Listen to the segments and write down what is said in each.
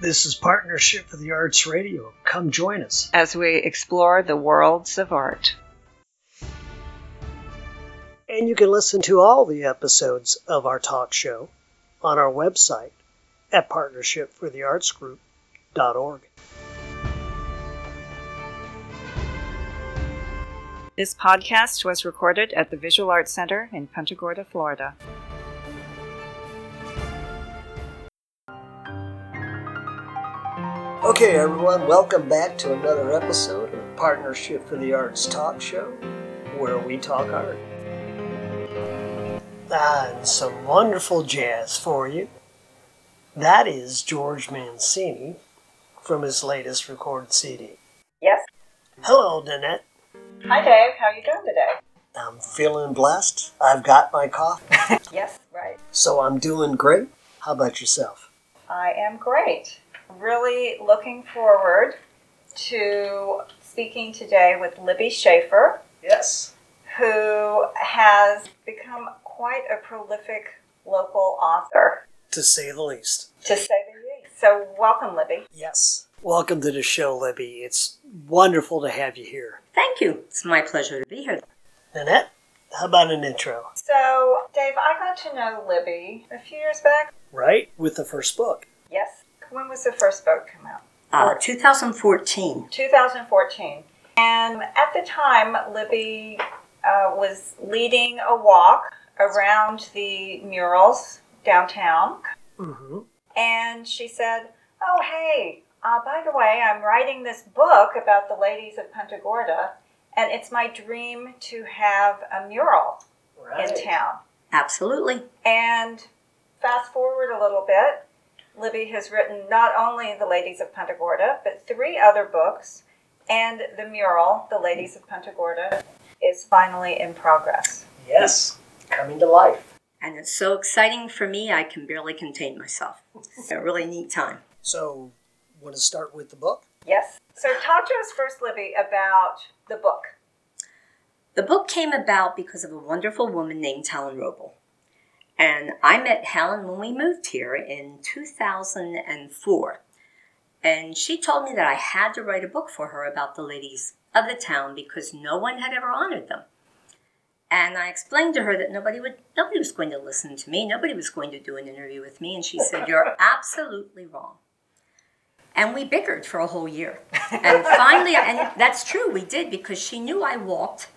This is Partnership for the Arts Radio. Come join us. as we explore the worlds of art. And you can listen to all the episodes of our talk show on our website at partnershipfortheartsgroup.org. This podcast was recorded at the Visual Arts Center in Punta Gorda, Florida. Okay, everyone, welcome back to another episode of Partnership for the Arts Talk Show, where we talk art. And some wonderful jazz for you. That is George Mancini from his latest recorded CD. Yes. Hello, Nanette. Hi, Dave. How are you doing today? I'm feeling blessed. I've got my coffee, Yes, right. so I'm doing great. How about yourself? I am great. Really looking forward to speaking today with Libby Schaefer, Yes. who has become quite a prolific local author, To say the least. to say the least. So, welcome, Libby. Yes. Welcome to the show, Libby. It's wonderful to have you here. Thank you. It's my pleasure to be here. Nanette, how about an intro? So, Dave, I got to know Libby a few years back. Right? With the first book. Yes. When was the first book come out? Uh, 2014. 2014. And at the time, Libby uh, was leading a walk around the murals downtown. Mm-hmm. And she said, Oh, hey, uh, by the way, I'm writing this book about the ladies of Punta Gorda, and it's my dream to have a mural in town. Absolutely. And fast forward a little bit, Libby has written not only The Ladies of Punta Gorda, but three other books, and the mural, The Ladies of Punta Gorda, is finally in progress. Yes. Coming to life. And it's so exciting for me, I can barely contain myself. It's a really neat time. So, want to start with the book? Yes. So, talk to us first, Libby, about the book. The book came about because of a wonderful woman named Helen Roble. And I met Helen when we moved here in 2004. And she told me that I had to write a book for her about the ladies of the town because no one had ever honored them. And I explained to her that nobody would nobody was going to listen to me, nobody was going to do an interview with me, and she said, You're absolutely wrong. And we bickered for a whole year. And finally and that's true, we did because she knew I walked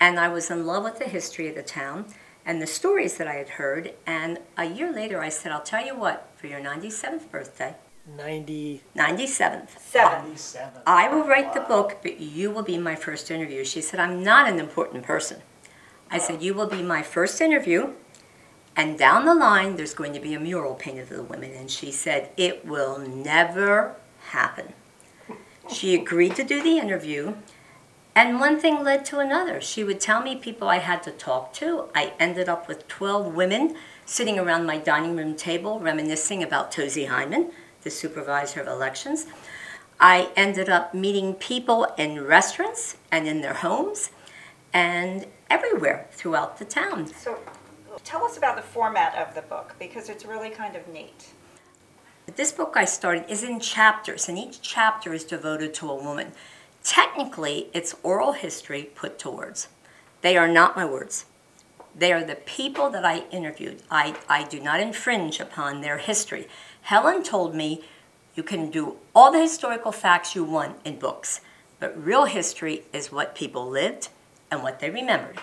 and I was in love with the history of the town and the stories that I had heard. And a year later, I said, I'll tell you what, for your 97th birthday, 90, 97th, Seven. 97. I will write the book, but you will be my first interview. She said, I'm not an important person. I said, You will be my first interview, and down the line, there's going to be a mural painted of the women. And she said, It will never happen. She agreed to do the interview, and one thing led to another. She would tell me people I had to talk to. I ended up with 12 women sitting around my dining room table reminiscing about Tozy Hyman, the supervisor of elections. I ended up meeting people in restaurants and in their homes and everywhere throughout the town. So, tell us about the format of the book because it's really kind of neat. This book I started is in chapters, and each chapter is devoted to a woman. Technically, it's oral history put to words. They are not my words. They are the people that I interviewed. I, I do not infringe upon their history. Helen told me you can do all the historical facts you want in books, but real history is what people lived and what they remembered.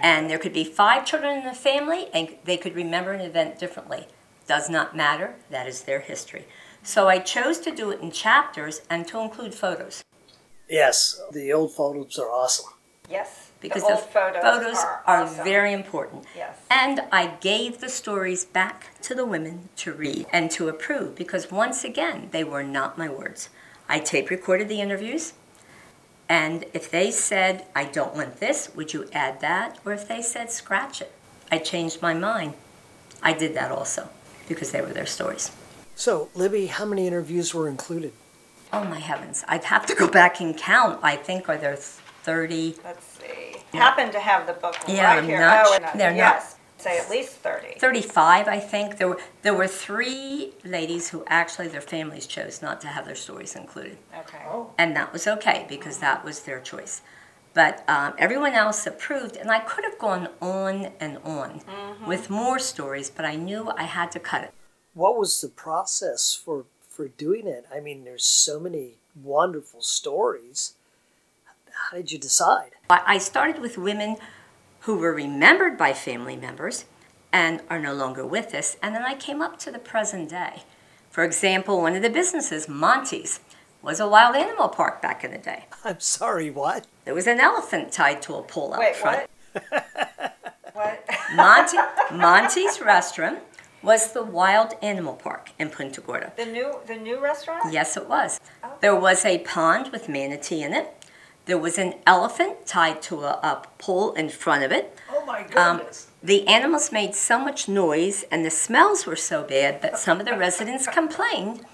And there could be five children in the family, and they could remember an event differently. Does not matter, that is their history. So I chose to do it in chapters and to include photos. Yes, the old photos are awesome. Yes. Because the the, old photos, photos are, are, awesome. very important. Yes. And I gave the stories back to the women to read and to approve because once again, they were not my words. I tape recorded the interviews, and if they said, I don't want this, would you add that? Or if they said, scratch it, I changed my mind. I did that also because they were their stories. So, Libby, how many interviews were included? Oh my heavens, I'd have to go back and count. I think are there 30. Let's see. Happen to have the book Yeah, right I'm here. not oh, su- and, uh, they're not- yes. Say at least 30. 35, I think. There were, there were three ladies who actually their families chose not to have their stories included. Okay. And that was okay because that was their choice. But um, everyone else approved, and I could have gone on and on with more stories, but I knew I had to cut it. What was the process for for doing it? I mean, there's so many wonderful stories. How did you decide? I I started with women who were remembered by family members and are no longer with us, and then I came up to the present day. For example, one of the businesses, Monty's, was a wild animal park back in the day. I'm sorry, what? There was an elephant tied to a pole out Wait, front. what? what? Monty, Monty's restaurant was the wild animal park in Punta Gorda. the new the new restaurant? Yes, it was. There was a pond with manatee in it. There was an elephant tied to a, a pole in front of it. Oh my Um, goodness. the animals made so much noise and the smells were so bad that some of the residents complained,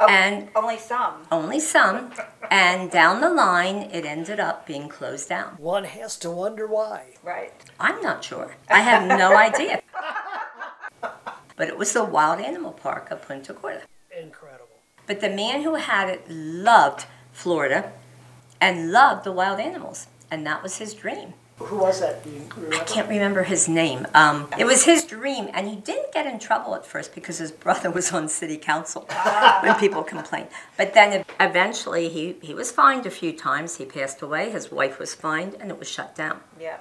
Oh, and only some. only some. And down the line, it ended up being closed down. One has to wonder why. Right. I'm not sure. I have no idea. But it was the wild animal park of Punta Gorda. Incredible. But the man who had it loved Florida and loved the wild animals, and that was his dream. Who was that? Do you remember? I can't remember his name. Um, it was his dream, and he didn't get in trouble at first because his brother was on city council when people complained. But then eventually he, he was fined a few times. He passed away, his wife was fined, and it was shut down. Yeah.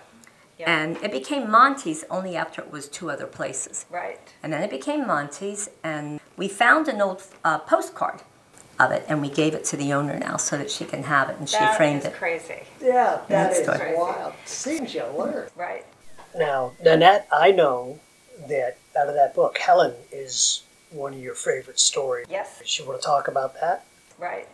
Yeah. And it became Monty's only after it was two other places. Right. And then it became Monty's, and we found an old uh, postcard of it, and we gave it to the owner now so that she can have it, and she framed is it. crazy. Yeah, that That's is crazy. wild. Seems you learn. Right. Now, Nanette, I know that out of that book, Helen is one of your favorite stories. Yes. You want to talk about that? Right.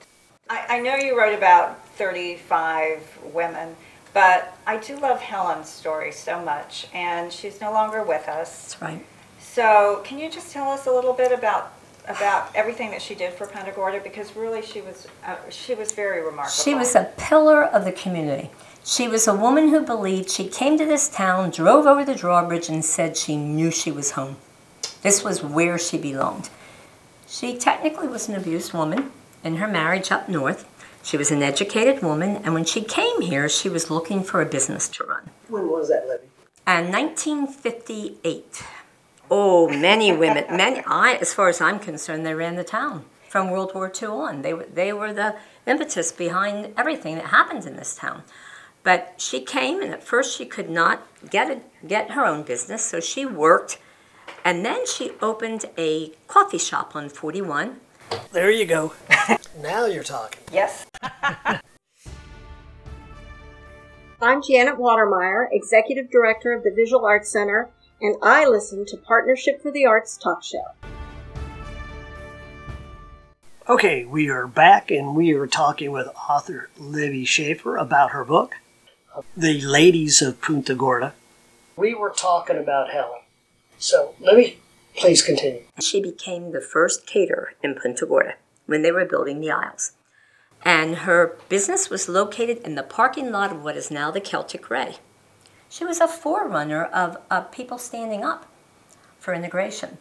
I, I know you wrote about 35 women, but I do love Helen's story so much, and she's no longer with us. That's right. So, can you just tell us a little bit about about everything that she did for Punta Gorda? Because really, she was uh, she was very remarkable. She was a pillar of the community. She was a woman who believed she came to this town, drove over the drawbridge, and said she knew she was home. This was where she belonged. She technically was an abused woman in her marriage up north. She was an educated woman, and when she came here, she was looking for a business to run. When was that, Libby? Uh, and 1958. Oh, many women, many. I, as far as I'm concerned, they ran the town from World War II on. They were they were the impetus behind everything that happened in this town. But she came, and at first she could not get a, get her own business, so she worked, and then she opened a coffee shop on 41. There you go. now you're talking. yes. I'm Janet Watermeyer, Executive Director of the Visual Arts Center, and I listen to Partnership for the Arts Talk Show. Okay, we are back and we are talking with author Libby Schaefer about her book, The Ladies of Punta Gorda. We were talking about Helen. So, Libby, please continue. She became the first caterer in Punta Gorda when they were building the Isles. And her business was located in the parking lot of what is now the Celtic Ray. She was a forerunner of, of people standing up for integration.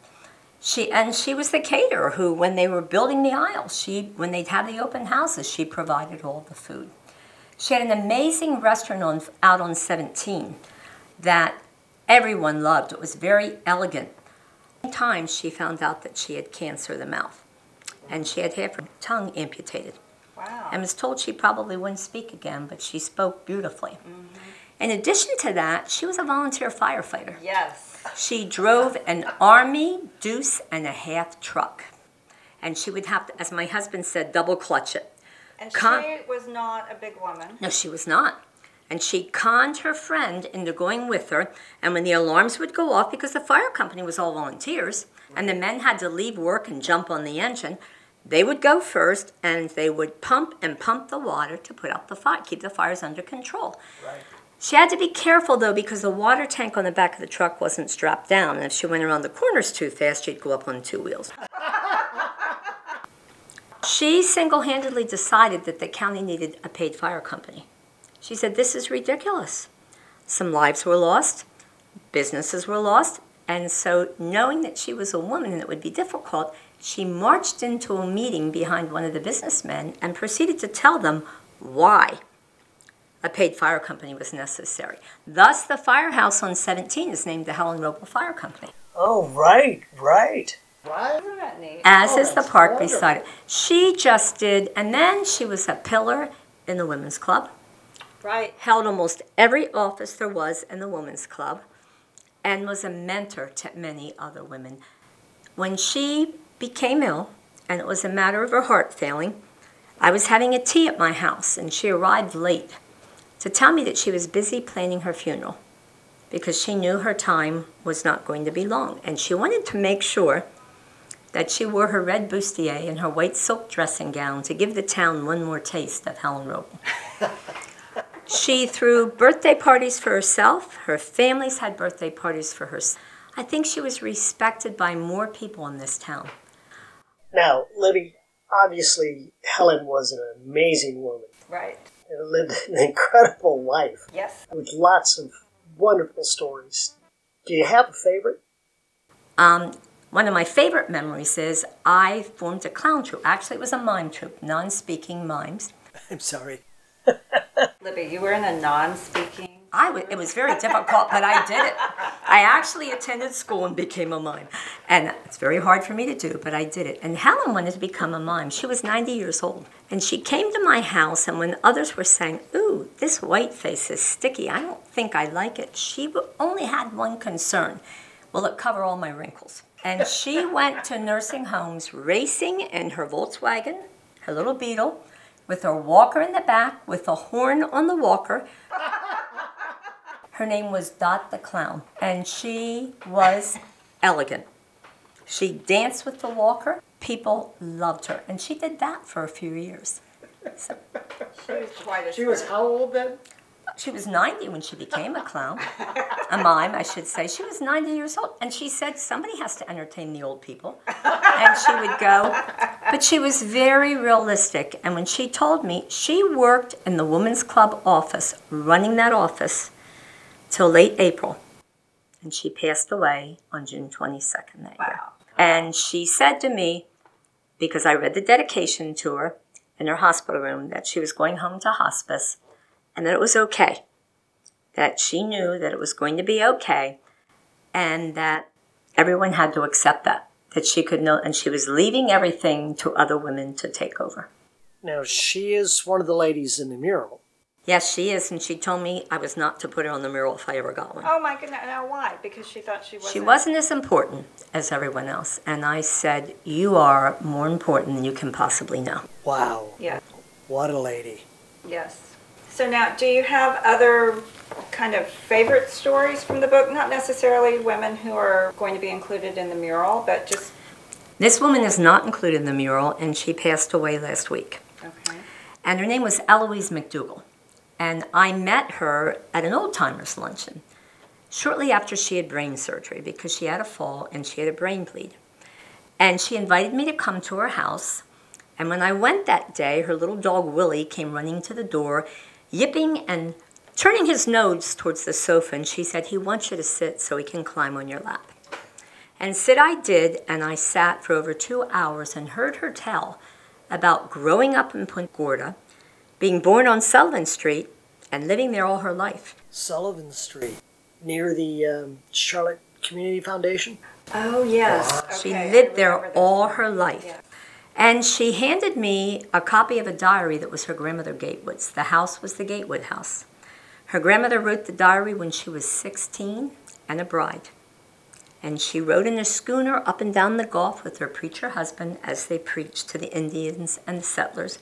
She and she was the caterer who, when they were building the Isles, she when they'd have the open houses, she provided all the food. She had an amazing restaurant on, out on 17 that everyone loved. It was very elegant. Times she found out that she had cancer of the mouth, and she had half her tongue amputated Wow. and was told she probably wouldn't speak again, but she spoke beautifully. Mm-hmm. In addition to that, she was a volunteer firefighter. yes. She drove an army deuce and a half truck. And she would have to, as my husband said, double clutch it. And Con- she was not a big woman. No, she was not. And she conned her friend into going with her. And when the alarms would go off, because the fire company was all volunteers, and the men had to leave work and jump on the engine, they would go first and they would pump and pump the water to put out the fire, keep the fires under control. She had to be careful though because the water tank on the back of the truck wasn't strapped down. And if she went around the corners too fast, she'd go up on two wheels. she single handedly decided that the county needed a paid fire company. She said, This is ridiculous. Some lives were lost, businesses were lost. And so, knowing that she was a woman and it would be difficult, she marched into a meeting behind one of the businessmen and proceeded to tell them why a paid fire company was necessary. Thus, the firehouse on 17 is named the Helen Roble Fire Company, Oh, right, right. Right? Isn't that neat? as Oh, is the park wonderful. beside it. She just did, and then she was a pillar in the women's club, Right. held almost every office there was in the women's club, and was a mentor to many other women. When she became ill, and it was a matter of her heart failing, I was having a tea at my house, and she arrived late to tell me that she was busy planning her funeral because she knew her time was not going to be long, and she wanted to make sure that she wore her red bustier and her white silk dressing gown to give the town one more taste of Helen Roble. she threw birthday parties for herself. Her families had birthday parties for her. I think she was respected by more people in this town. Now, Libby, obviously, Helen was an amazing woman Right. and lived an incredible life Yes. with lots of wonderful stories. Do you have a favorite? Um, one of my favorite memories is I formed a clown troupe. Actually, it was a mime troupe, non-speaking mimes. I'm sorry. Libby, you were in a non-speaking. I w- it was very difficult, but I did it. I actually attended school and became a mime. And it's very hard for me to do, but I did it. And Helen wanted to become a mime. She was 90 years old. And she came to my house, and when others were saying, Ooh, this white face is sticky, I don't think I like it, she only had one concern Will it cover all my wrinkles? And she went to nursing homes racing in her Volkswagen, her little Beetle, with her walker in the back, with a horn on the walker. Her name was Dot the Clown, and she was elegant. She danced with the walker. People loved her, and she did that for a few years. So She was quite a She was how old then? she was 90 when she became a clown, a mime, I should say. She was 90 years old, and she said somebody has to entertain the old people, and she would go. But she was very realistic, and when she told me she worked in the women's club office, running that office, till late April, and she passed away on June 22nd that year. And she said to me, because I read the dedication to her in her hospital room, that she was going home to hospice and that it was okay. That she knew that it was going to be okay and that everyone had to accept that. That she could know, and she was leaving everything to other women to take over. Now, she is one of the ladies in the mural. Yes, she is, and she told me I was not to put her on the mural if I ever got one. Oh my goodness! Now why? Because she thought she wasn't. She wasn't as important as everyone else, and I said, You are more important than you can possibly know. Wow. Yeah. What a lady. Yes. So now, do you have other kind of favorite stories from the book? Not necessarily women who are going to be included in the mural, but just This woman is not included in the mural, and she passed away last week. okay. and her name was Eloise McDougall. And I met her at an old timers luncheon shortly after she had brain surgery because she had a fall and she had a brain bleed. And she invited me to come to her house. And when I went that day, her little dog Willie came running to the door, yipping and turning his nose towards the sofa. And she said, He wants you to sit so he can climb on your lap. And sit I did, and I sat for over two hours and heard her tell about growing up in Punta Gorda, being born on Sullivan Street, and living there all her life. Sullivan Street, near the um, Charlotte Community Foundation. Oh yes. She Okay, I lived there all now. her life. Yeah. And she handed me a copy of a diary that was her grandmother Gatewood's. The house was the Gatewood house. Her grandmother wrote the diary when she was 16 and a bride. And she rode in a schooner up and down the Gulf with her preacher husband as they preached to the Indians and the settlers.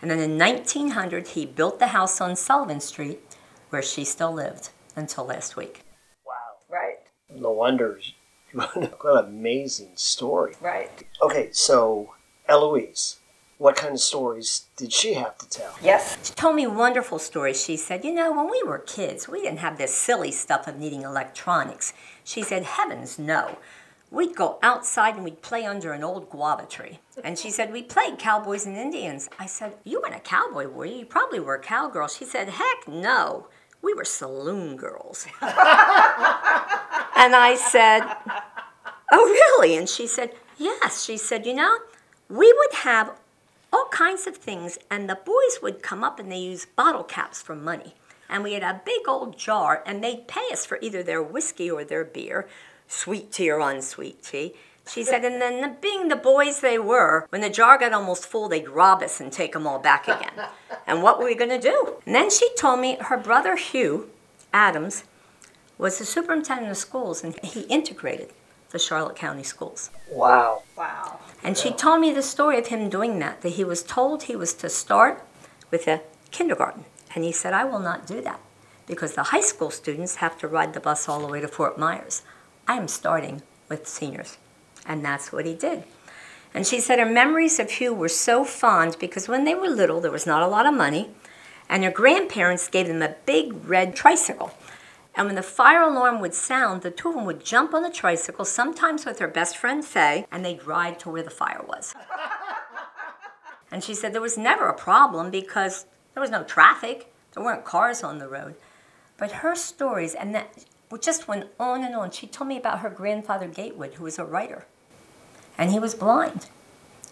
And then in 1900, he built the house on Sullivan Street where she still lived until last week. Wow. Right. No wonder. what an amazing story. Right. Okay, so Eloise, what kind of stories did she have to tell? Yes. She told me wonderful stories. She said, You know, when we were kids, we didn't have this silly stuff of needing electronics. She said, Heavens, no. We'd go outside and we'd play under an old guava tree. And she said, We played cowboys and Indians. I said, You weren't a cowboy, were you? You probably were a cowgirl. She said, Heck no. We were saloon girls. and I said, Oh, really? And she said, Yes. She said, You know, we would have all kinds of things, and the boys would come up and they use bottle caps for money. And we had a big old jar, and they'd pay us for either their whiskey or their beer, sweet tea or unsweet tea. She said, and then being the boys they were, when the jar got almost full, they'd rob us and take them all back again. and what were we going to do? And then she told me her brother Hugh Adams was the superintendent of schools, and he integrated the Charlotte County schools. Wow. Wow. And she told me the story of him doing that, that he was told he was to start with a kindergarten. And he said, I will not do that because the high school students have to ride the bus all the way to Fort Myers. I am starting with seniors. And that's what he did. And she said her memories of Hugh were so fond because when they were little, there was not a lot of money, and her grandparents gave them a big red tricycle. And when the fire alarm would sound, the two of them would jump on the tricycle, sometimes with her best friend Faye, and they'd ride to where the fire was. and she said there was never a problem because there was no traffic, there weren't cars on the road. But her stories, and that just went on and on. She told me about her grandfather Gatewood, who was a writer and he was blind.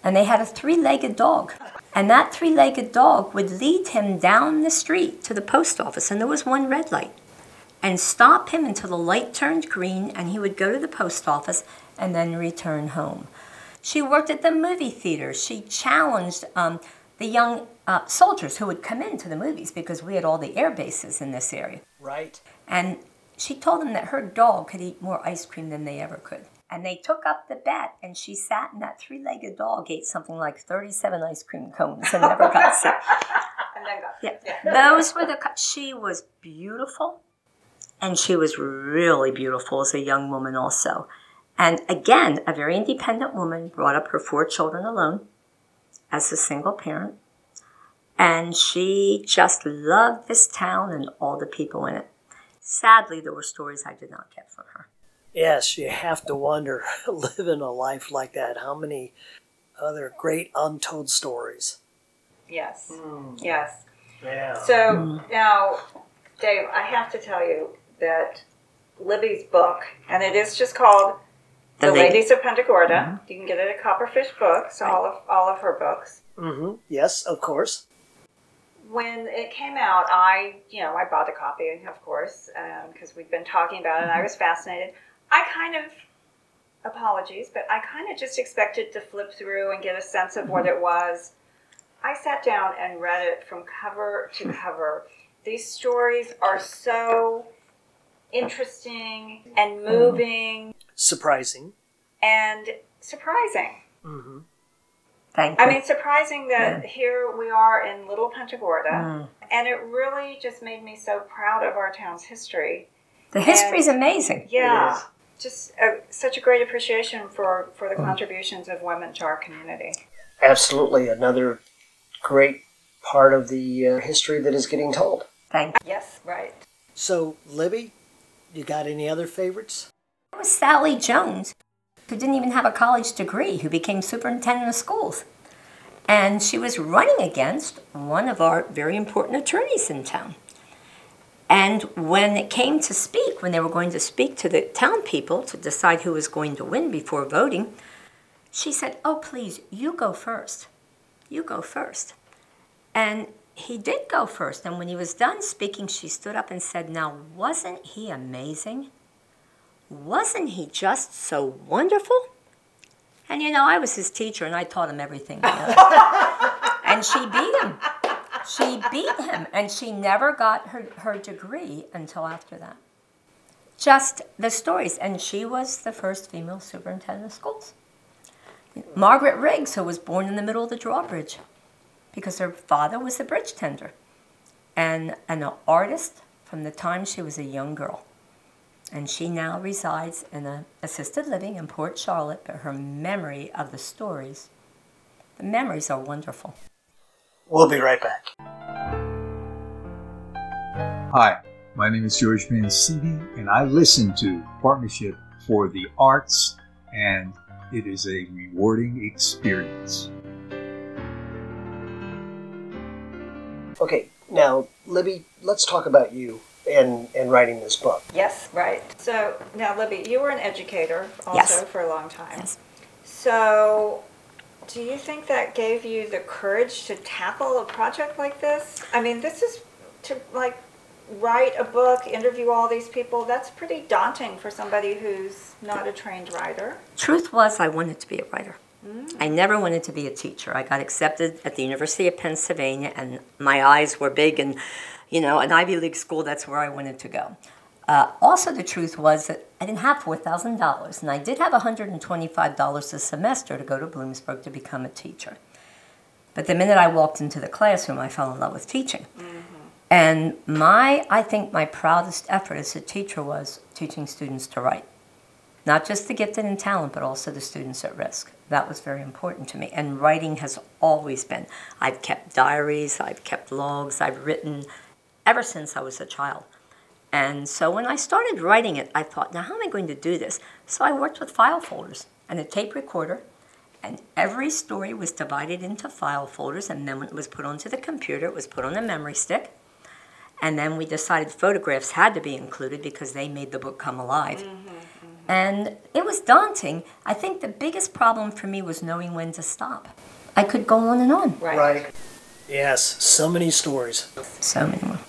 And they had a three legged dog. And that three legged dog would lead him down the street to the post office, and there was one red light, and stop him until the light turned green, and he would go to the post office and then return home. She worked at the movie theater. She challenged um, the young uh, soldiers who would come into the movies because we had all the air bases in this area. Right. And she told them that her dog could eat more ice cream than they ever could. And they took up the bet, and she sat in that three legged dog, ate something like 37 ice cream cones, and never got sick. And then got Yeah. Those were the, she was beautiful, and she was really beautiful as a young woman, also. And again, a very independent woman brought up her four children alone as a single parent. And she just loved this town and all the people in it. Sadly, there were stories I did not get from her. Yes, you have to wonder, living a life like that, how many other great untold stories. Yes. Hmm. Yes. Yeah. So hmm. now, Dave, I have to tell you that Libby's book, and it is just called The, The Ladies of Punta Gorda. Mm-hmm. You can get it at Copperfish Books, all of all of her books. Mm-hmm. Yes, of course. When it came out, I, you know, I bought a copy, of course, um, because we've been talking about it, and I mm-hmm. was fascinated. I kind of, apologies, but I kind of just expected to flip through and get a sense of what mm-hmm. it was. I sat down and read it from cover to cover. These stories are so interesting and moving Surprising. and surprising. hmm Thank you. I mean, surprising that here we are in Little Punta Gorda, Mm. and it really just made me so proud of our town's history. the history is amazing. Yeah, is. just a, such a great appreciation for for the contributions of women to our community. Absolutely. Another great part of the uh, history that is getting told. Thank you. Yes, right. So, Libby, you got any other favorites? It was Sally Jones, who didn't even have a college degree, who became superintendent of schools. And she was running against one of our very important attorneys in town. And when it came to speak, when they were going to speak to the town people to decide who was going to win before voting, she said, Oh, please, you go first. You go first. And he did go first. And when he was done speaking, she stood up and said, Now, wasn't he amazing? Wasn't he just so wonderful? And you know, I was his teacher and I taught him everything. Know. and she beat him. She beat him and she never got her, her degree until after that. Just the stories. And she was the first female superintendent of schools. Margaret Riggs, who was born in the middle of the drawbridge because her father was a bridge tender and an artist from the time she was a young girl and she now resides in an assisted living in Port Charlotte, but her memory of the stories, the memories are wonderful. We'll be right back. Hi, my name is George Mancini, and I listen to Partnership for the Arts, and it is a rewarding experience. Okay, now, Libby, let's talk about you and in writing this book. Yes, right. So now, Libby, you were an educator also Yes. for a long time. Yes. So, do you think that gave you the courage to tackle a project like this? I mean, this is to like write a book, interview all these people. That's pretty daunting for somebody who's not a trained writer. Truth was, I wanted to be a writer. I never wanted to be a teacher. I got accepted at the University of Pennsylvania, and my eyes were big, and you know, an Ivy League school, that's where I wanted to go. Uh, also, the truth was that I didn't have $4,000, and I did have $125 a semester to go to Bloomsburg to become a teacher. But the minute I walked into the classroom, I fell in love with teaching. And my, I think my proudest effort as a teacher was teaching students to write. Not just the gifted and talent, but also the students at risk. That was very important to me. And writing has always been. I've kept diaries, I've kept logs, I've written ever since I was a child. And so when I started writing it, I thought, now how am I going to do this? So I worked with file folders and a tape recorder, and every story was divided into file folders, and then when it was put onto the computer, it was put on a memory stick. And then we decided photographs had to be included because they made the book come alive. Mm-hmm. And it was daunting. I think the biggest problem for me was knowing when to stop. I could go on and on. Right. right. Yes, so many stories. So many more.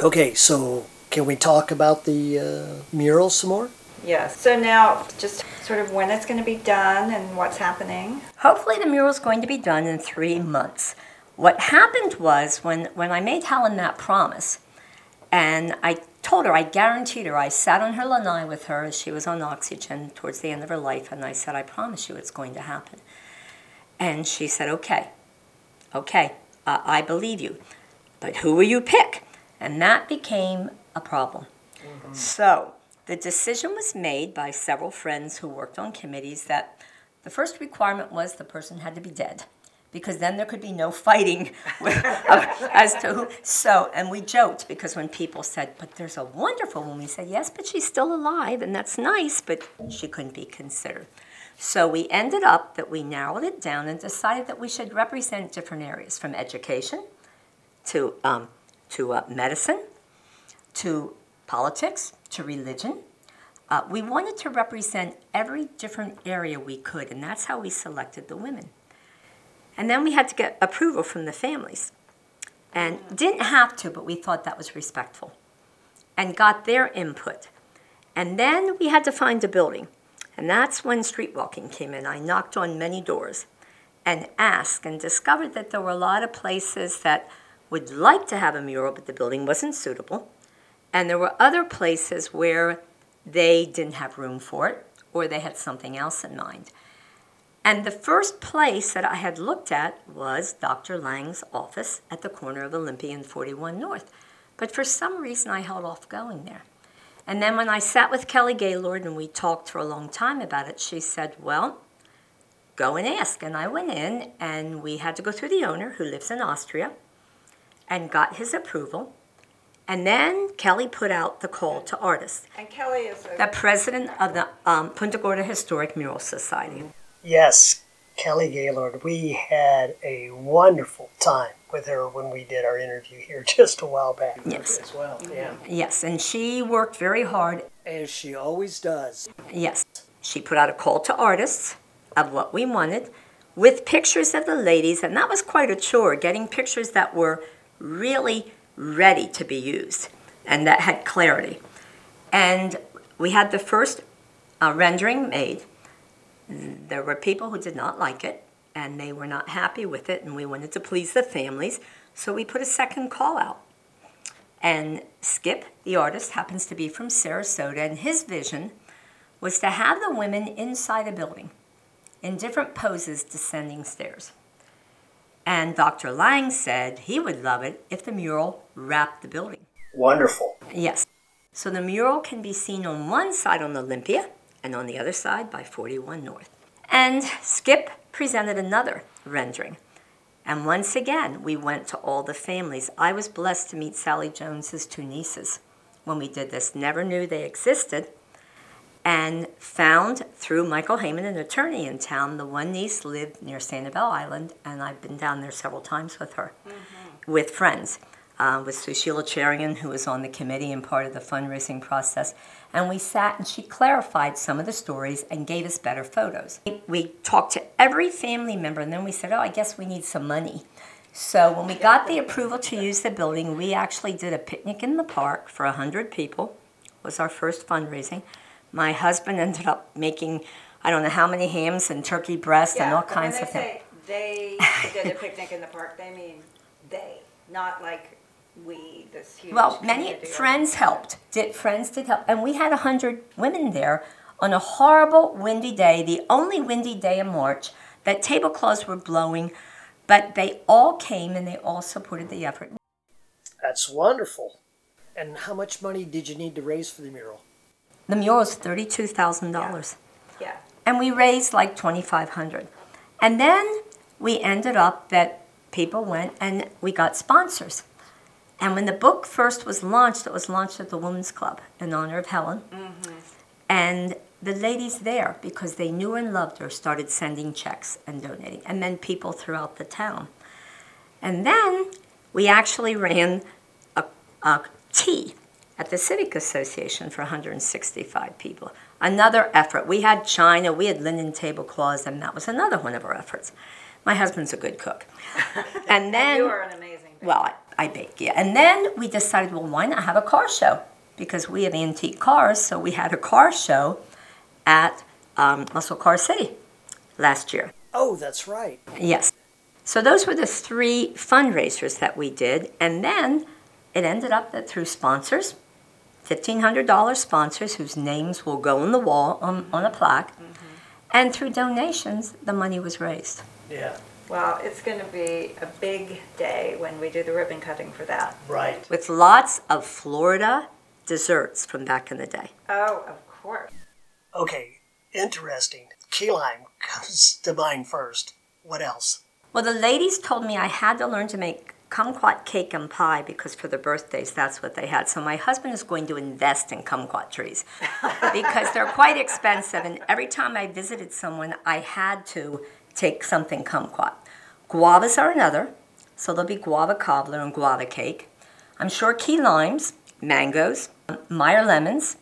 Okay, so can we talk about the uh, mural some more? Yes. So now, just sort of when it's going to be done and what's happening. Hopefully, the mural's going to be done in three months. What happened was when, when I made Helen that promise, and I told her, I guaranteed her, I sat on her lanai with her as she was on oxygen towards the end of her life, and I said, I promise you it's going to happen. And she said, okay, okay, uh, I believe you, but who will you pick? And that became a problem. So the decision was made by several friends who worked on committees that the first requirement was the person had to be dead because then there could be no fighting as to who. So, and we joked because when people said, but there's a wonderful woman, we said, yes, but she's still alive and that's nice, but she couldn't be considered. So we ended up that we narrowed it down and decided that we should represent different areas from education to, um, to uh, medicine to politics to religion. Uh, we wanted to represent every different area we could, and that's how we selected the women. And then we had to get approval from the families. And didn't have to, but we thought that was respectful. And got their input. And then we had to find a building. And that's when street walking came in. I knocked on many doors and asked and discovered that there were a lot of places that would like to have a mural, but the building wasn't suitable. And there were other places where they didn't have room for it or they had something else in mind. And the first place that I had looked at was Dr. Lang's office at the corner of Olympia and 41 North. But for some reason, I held off going there. And then when I sat with Kelly Gaylord and we talked for a long time about it, she said, Well, go and ask. And I went in and we had to go through the owner who lives in Austria and got his approval. And then Kelly put out the call to artists, And Kelly is a the president of the um, Punta Gorda Historic Mural Society. Yes, Kelly Gaylord. We had a wonderful time with her when we did our interview here just a while back. Yes. As well, yeah. Yes, and she worked very hard. As she always does. Yes, she put out a call to artists of what we wanted with pictures of the ladies, and that was quite a chore getting pictures that were really ready to be used and that had clarity. And we had the first uh, rendering made. There were people who did not like it and they were not happy with it, and we wanted to please the families, so we put a second call out. And Skip, the artist, happens to be from Sarasota, and his vision was to have the women inside a building in different poses descending stairs. And Dr. Lang said he would love it if the mural wrapped the building. Wonderful. Yes. So the mural can be seen on one side on Olympia and on the other side by 41 North. And Skip presented another rendering. And once again, we went to all the families. I was blessed to meet Sally Jones's two nieces when we did this. Never knew they existed. And found through Michael Heyman, an attorney in town, the one niece lived near Sanibel Island, and I've been down there several times with her, mm-hmm. with friends. Uh, with Sushila Cherian, who was on the committee and part of the fundraising process. And we sat and she clarified some of the stories and gave us better photos. We talked to every family member and then we said, oh, I guess we need some money. So when we got the approval to use the building, we actually did a picnic in the park for 100 people. It was our first fundraising. My husband ended up making, I don't know how many hams and turkey breast and all kinds when of they things. they did a picnic in the park, they mean they, not like we, this huge. Well, many community. friends helped. Did friends did help, and we had a hundred women there on a horrible windy day, the only windy day in March. That tablecloths were blowing, but they all came and they all supported the effort. That's wonderful. And how much money did you need to raise for the mural? The mural was thirty-two thousand dollars, Yeah, and we raised like twenty-five hundred. And then we ended up that people went and we got sponsors. And when the book first was launched, it was launched at the Women's Club in honor of Helen. Mm-hmm. And the ladies there, because they knew and loved her, started sending checks and donating, and then people throughout the town. And then we actually ran a, a tea at the Civic Association for 165 people. Another effort. We had china, we had linen tablecloths, and that was another one of our efforts. My husband's a good cook. and then you are an amazing. baker. well, I, bake, yeah. And then we decided, well, why not have a car show? Because we have antique cars, so we had a car show at um, Muscle Car City last year. Oh, that's right. Yes. So those were the three fundraisers that we did. And then it ended up that through sponsors, $1,500 sponsors whose names will go on the wall on, on a plaque, and through donations, the money was raised. Yeah, Well, it's going to be a big day when we do the ribbon cutting for that. right. With lots of Florida desserts from back in the day. Oh, of course. Okay, interesting. Key lime comes to mind first. What else? Well, the ladies told me I had to learn to make kumquat cake and pie because for their birthdays, that's what they had. So my husband is going to invest in kumquat trees because they're quite expensive. And every time I visited someone, I had to take something kumquat. Guavas are another, so there'll be guava cobbler and guava cake. I'm sure key limes, mangoes, Meyer lemons,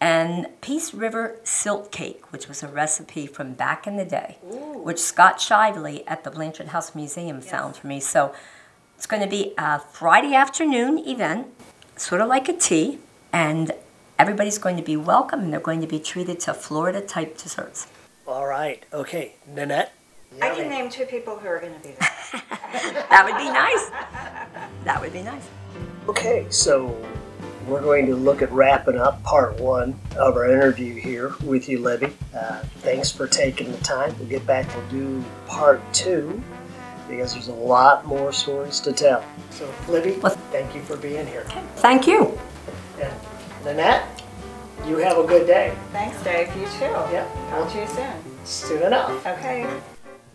and Peace River Silt Cake, which was a recipe from back in the day, which Scott Shively at the Blanchard House Museum found for me. So it's going to be a Friday afternoon event, sort of like a tea, and everybody's going to be welcome and they're going to be treated to Florida type desserts. All right. Okay, Nanette. I can name two people who are going to be there. That would be nice. That would be nice. Okay, so we're going to look at wrapping up part one of our interview here with you, Libby. Uh, thanks for taking the time. We'll get back to do part two because there's a lot more stories to tell. So, Libby, Well- thank you for being here. Thank you. And Nanette, you have a good day. Thanks, Dave. You too. Yep. Talk to you soon. Soon enough. Okay.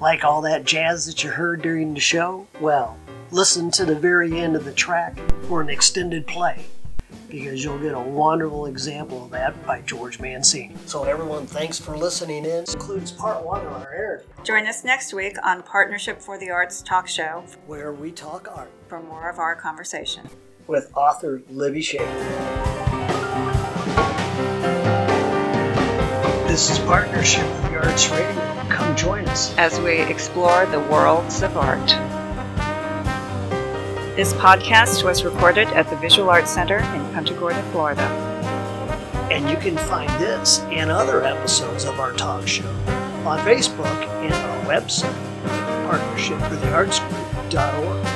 Like all that jazz that you heard during the show? Well, listen to the very end of the track for an extended play because you'll get a wonderful example of that by George Mancini. So, everyone, thanks for listening in. This includes part one of our interview Join us next week on Partnership for the Arts Talk Show where we talk art for more of our conversation. with author Libby Schaefer. This is Partnership for the Arts Radio. Come join us. as we explore the worlds of art. This podcast was recorded at the Visual Arts Center in Punta Gorda, Florida. And you can find this and other episodes of our talk show on Facebook and our website, partnershipfortheartsgroup.org.